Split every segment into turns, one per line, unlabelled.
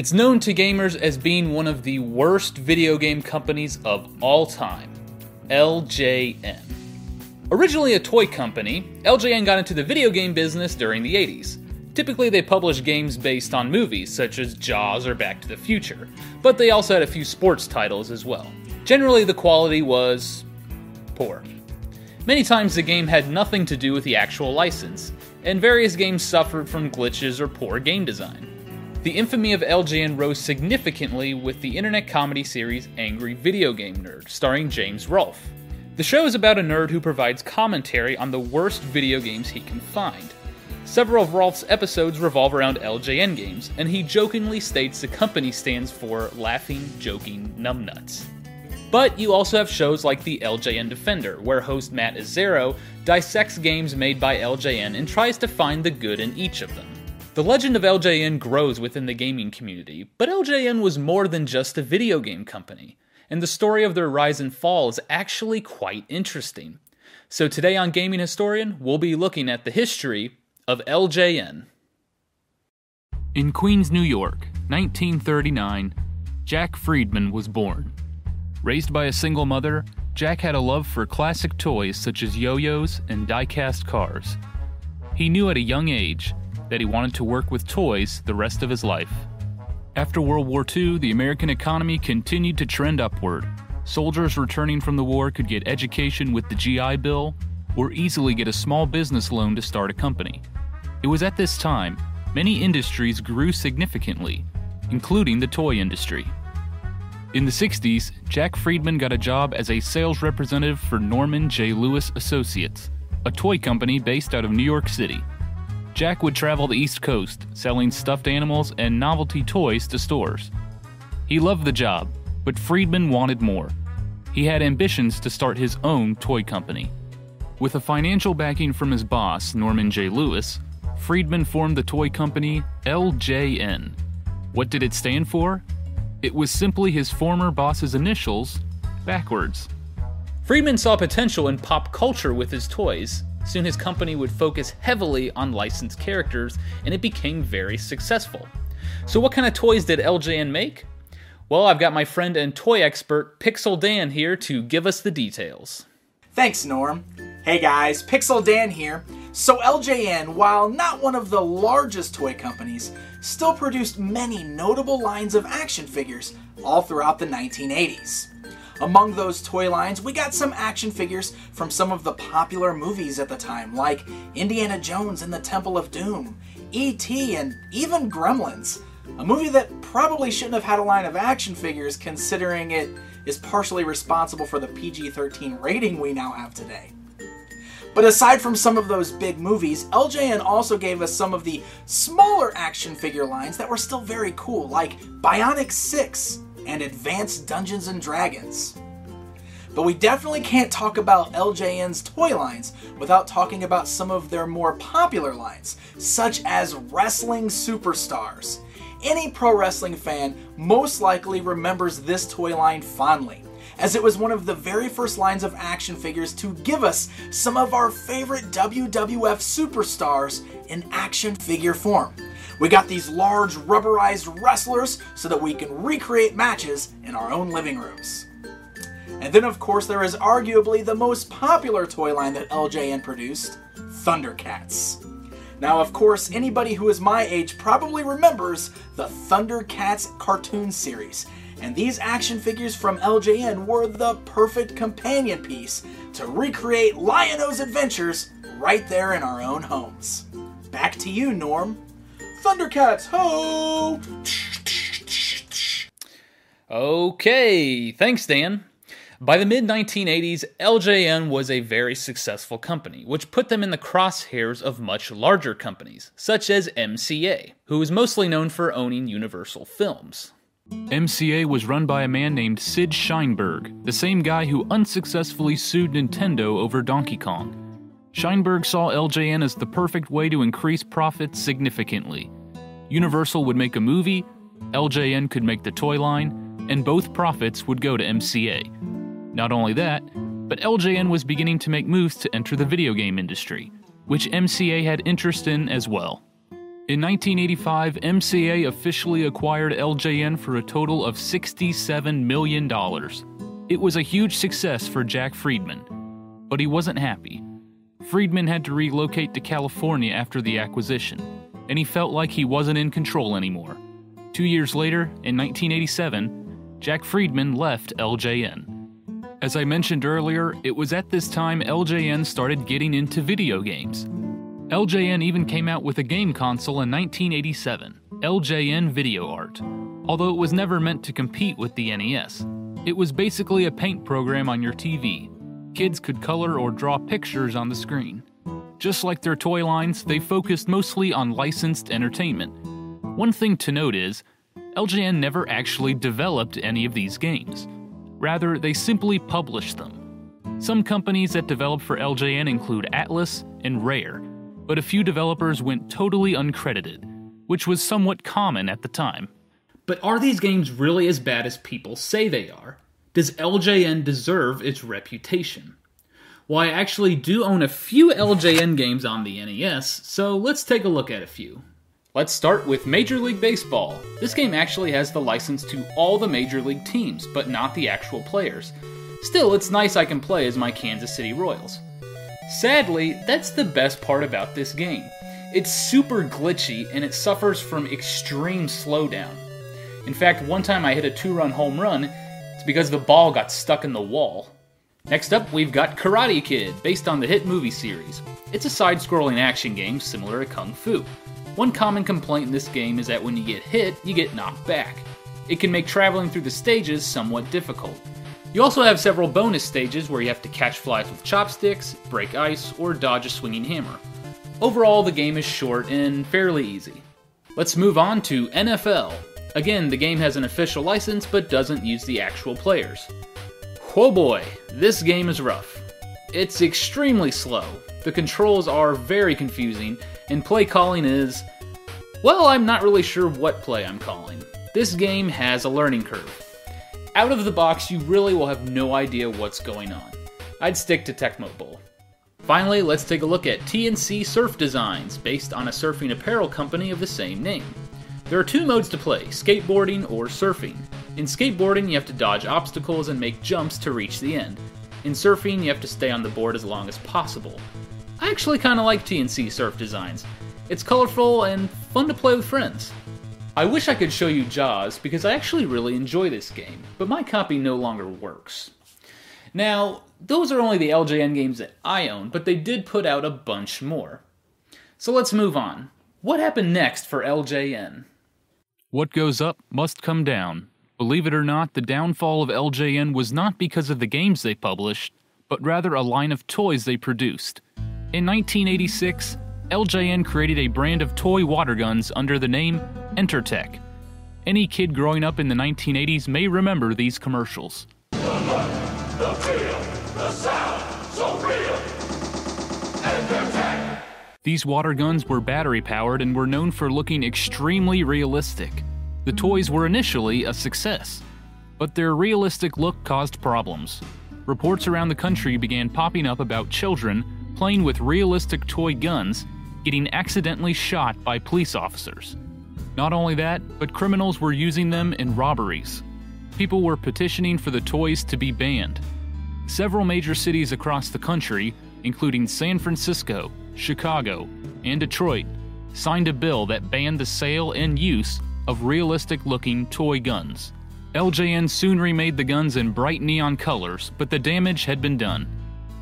It's known to gamers as being one of the worst video game companies of all time LJN. Originally a toy company, LJN got into the video game business during the 80s. Typically, they published games based on movies, such as Jaws or Back to the Future, but they also had a few sports titles as well. Generally, the quality was poor. Many times, the game had nothing to do with the actual license, and various games suffered from glitches or poor game design. The infamy of LJN rose significantly with the internet comedy series Angry Video Game Nerd, starring James Rolfe. The show is about a nerd who provides commentary on the worst video games he can find. Several of Rolfe's episodes revolve around LJN games, and he jokingly states the company stands for Laughing, Joking Numbnuts. But you also have shows like the LJN Defender, where host Matt Izzaro dissects games made by LJN and tries to find the good in each of them. The legend of LJN grows within the gaming community, but LJN was more than just a video game company, and the story of their rise and fall is actually quite interesting. So today on Gaming Historian, we'll be looking at the history of LJN. In Queens, New York, 1939, Jack Friedman was born. Raised by a single mother, Jack had a love for classic toys such as yo yo's and die cast cars. He knew at a young age that he wanted to work with toys the rest of his life. After World War II, the American economy continued to trend upward. Soldiers returning from the war could get education with the GI Bill or easily get a small business loan to start a company. It was at this time many industries grew significantly, including the toy industry. In the 60s, Jack Friedman got a job as a sales representative for Norman J. Lewis Associates, a toy company based out of New York City. Jack would travel the East Coast, selling stuffed animals and novelty toys to stores. He loved the job, but Friedman wanted more. He had ambitions to start his own toy company. With a financial backing from his boss, Norman J. Lewis, Friedman formed the toy company LJN. What did it stand for? It was simply his former boss's initials, backwards. Friedman saw potential in pop culture with his toys. Soon his company would focus heavily on licensed characters, and it became very successful. So, what kind of toys did LJN make? Well, I've got my friend and toy expert Pixel Dan here to give us the details.
Thanks, Norm. Hey guys, Pixel Dan here. So, LJN, while not one of the largest toy companies, still produced many notable lines of action figures all throughout the 1980s. Among those toy lines, we got some action figures from some of the popular movies at the time, like Indiana Jones and the Temple of Doom, E.T., and even Gremlins. A movie that probably shouldn't have had a line of action figures considering it is partially responsible for the PG 13 rating we now have today. But aside from some of those big movies, LJN also gave us some of the smaller action figure lines that were still very cool, like Bionic 6 and Advanced Dungeons and Dragons. But we definitely can't talk about LJN's toy lines without talking about some of their more popular lines, such as Wrestling Superstars. Any pro wrestling fan most likely remembers this toy line fondly as it was one of the very first lines of action figures to give us some of our favorite WWF superstars in action figure form. We got these large rubberized wrestlers so that we can recreate matches in our own living rooms. And then, of course, there is arguably the most popular toy line that LJN produced Thundercats. Now, of course, anybody who is my age probably remembers the Thundercats cartoon series, and these action figures from LJN were the perfect companion piece to recreate Lion-O's adventures right there in our own homes. Back to you, Norm. Thundercats, ho!
Okay, thanks, Dan. By the mid 1980s, LJN was a very successful company, which put them in the crosshairs of much larger companies, such as MCA, who is mostly known for owning Universal Films. MCA was run by a man named Sid Sheinberg, the same guy who unsuccessfully sued Nintendo over Donkey Kong. Sheinberg saw LJN as the perfect way to increase profits significantly. Universal would make a movie, LJN could make the toy line, and both profits would go to MCA. Not only that, but LJN was beginning to make moves to enter the video game industry, which MCA had interest in as well. In 1985, MCA officially acquired LJN for a total of $67 million. It was a huge success for Jack Friedman, but he wasn't happy. Friedman had to relocate to California after the acquisition, and he felt like he wasn't in control anymore. Two years later, in 1987, Jack Friedman left LJN. As I mentioned earlier, it was at this time LJN started getting into video games. LJN even came out with a game console in 1987, LJN Video Art, although it was never meant to compete with the NES. It was basically a paint program on your TV. Kids could color or draw pictures on the screen. Just like their toy lines, they focused mostly on licensed entertainment. One thing to note is, LJN never actually developed any of these games. Rather, they simply published them. Some companies that developed for LJN include Atlus and Rare, but a few developers went totally uncredited, which was somewhat common at the time. But are these games really as bad as people say they are? Does LJN deserve its reputation? Well, I actually do own a few LJN games on the NES, so let's take a look at a few. Let's start with Major League Baseball. This game actually has the license to all the Major League teams, but not the actual players. Still, it's nice I can play as my Kansas City Royals. Sadly, that's the best part about this game. It's super glitchy and it suffers from extreme slowdown. In fact, one time I hit a two run home run, it's because the ball got stuck in the wall. Next up, we've got Karate Kid, based on the hit movie series. It's a side scrolling action game similar to Kung Fu. One common complaint in this game is that when you get hit, you get knocked back. It can make traveling through the stages somewhat difficult. You also have several bonus stages where you have to catch flies with chopsticks, break ice, or dodge a swinging hammer. Overall, the game is short and fairly easy. Let's move on to NFL. Again, the game has an official license but doesn't use the actual players. Oh boy, this game is rough. It's extremely slow, the controls are very confusing, and play calling is. Well, I'm not really sure what play I'm calling. This game has a learning curve. Out of the box, you really will have no idea what's going on. I'd stick to Tecmo Bowl. Finally, let's take a look at T&C Surf Designs, based on a surfing apparel company of the same name. There are two modes to play skateboarding or surfing. In skateboarding, you have to dodge obstacles and make jumps to reach the end. In surfing, you have to stay on the board as long as possible. I actually kind of like T&C Surf Designs. It's colorful and fun to play with friends. I wish I could show you Jaws because I actually really enjoy this game, but my copy no longer works. Now, those are only the LJN games that I own, but they did put out a bunch more. So let's move on. What happened next for LJN? What goes up must come down. Believe it or not, the downfall of LJN was not because of the games they published, but rather a line of toys they produced. In 1986, LJN created a brand of toy water guns under the name Entertech. Any kid growing up in the 1980s may remember these commercials. The look, the feel, the sound, so real. Entertech. These water guns were battery powered and were known for looking extremely realistic. The toys were initially a success, but their realistic look caused problems. Reports around the country began popping up about children playing with realistic toy guns getting accidentally shot by police officers. Not only that, but criminals were using them in robberies. People were petitioning for the toys to be banned. Several major cities across the country, including San Francisco, Chicago, and Detroit, signed a bill that banned the sale and use of realistic looking toy guns. LJN soon remade the guns in bright neon colors, but the damage had been done.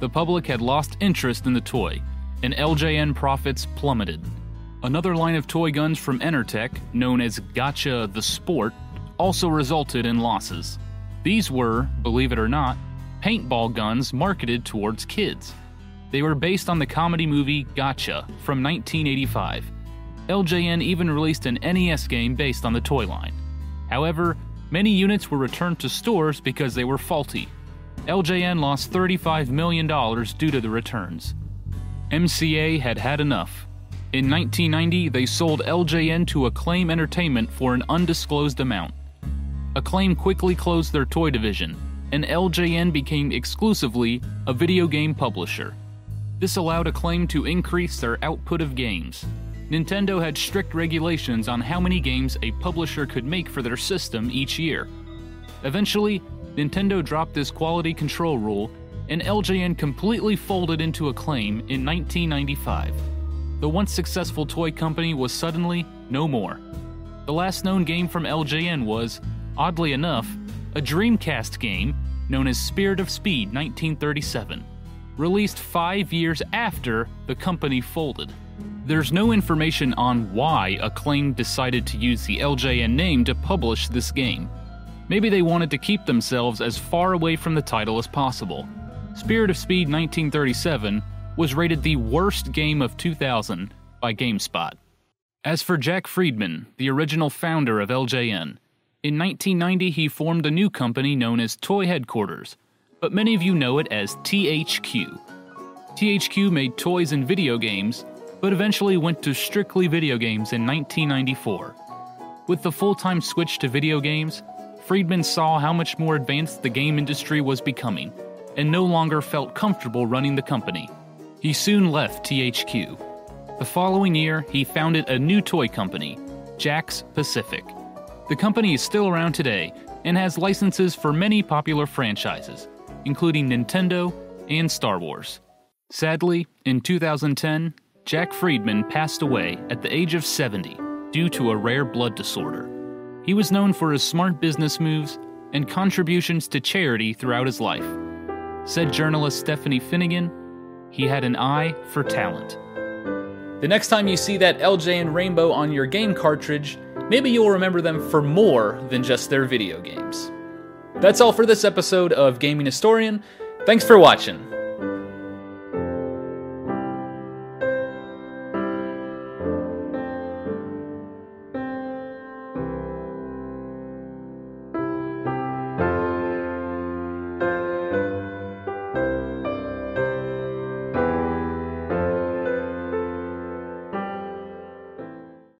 The public had lost interest in the toy, and LJN profits plummeted. Another line of toy guns from Entertech, known as Gotcha the Sport, also resulted in losses. These were, believe it or not, paintball guns marketed towards kids. They were based on the comedy movie Gotcha from 1985. LJN even released an NES game based on the toy line. However, many units were returned to stores because they were faulty. LJN lost $35 million due to the returns. MCA had had enough. In 1990, they sold LJN to Acclaim Entertainment for an undisclosed amount. Acclaim quickly closed their toy division, and LJN became exclusively a video game publisher. This allowed Acclaim to increase their output of games. Nintendo had strict regulations on how many games a publisher could make for their system each year. Eventually, Nintendo dropped this quality control rule, and LJN completely folded into Acclaim in 1995. The once successful toy company was suddenly no more. The last known game from LJN was, oddly enough, a Dreamcast game known as Spirit of Speed 1937, released five years after the company folded. There's no information on why Acclaim decided to use the LJN name to publish this game. Maybe they wanted to keep themselves as far away from the title as possible. Spirit of Speed 1937 was rated the worst game of 2000 by GameSpot. As for Jack Friedman, the original founder of LJN, in 1990 he formed a new company known as Toy Headquarters, but many of you know it as THQ. THQ made toys and video games, but eventually went to strictly video games in 1994. With the full time switch to video games, Friedman saw how much more advanced the game industry was becoming and no longer felt comfortable running the company. He soon left THQ. The following year, he founded a new toy company, Jakks Pacific. The company is still around today and has licenses for many popular franchises, including Nintendo and Star Wars. Sadly, in 2010, Jack Friedman passed away at the age of 70 due to a rare blood disorder. He was known for his smart business moves and contributions to charity throughout his life. Said journalist Stephanie Finnegan, he had an eye for talent. The next time you see that LJN rainbow on your game cartridge, maybe you'll remember them for more than just their video games. That's all for this episode of Gaming Historian. Thanks for watching.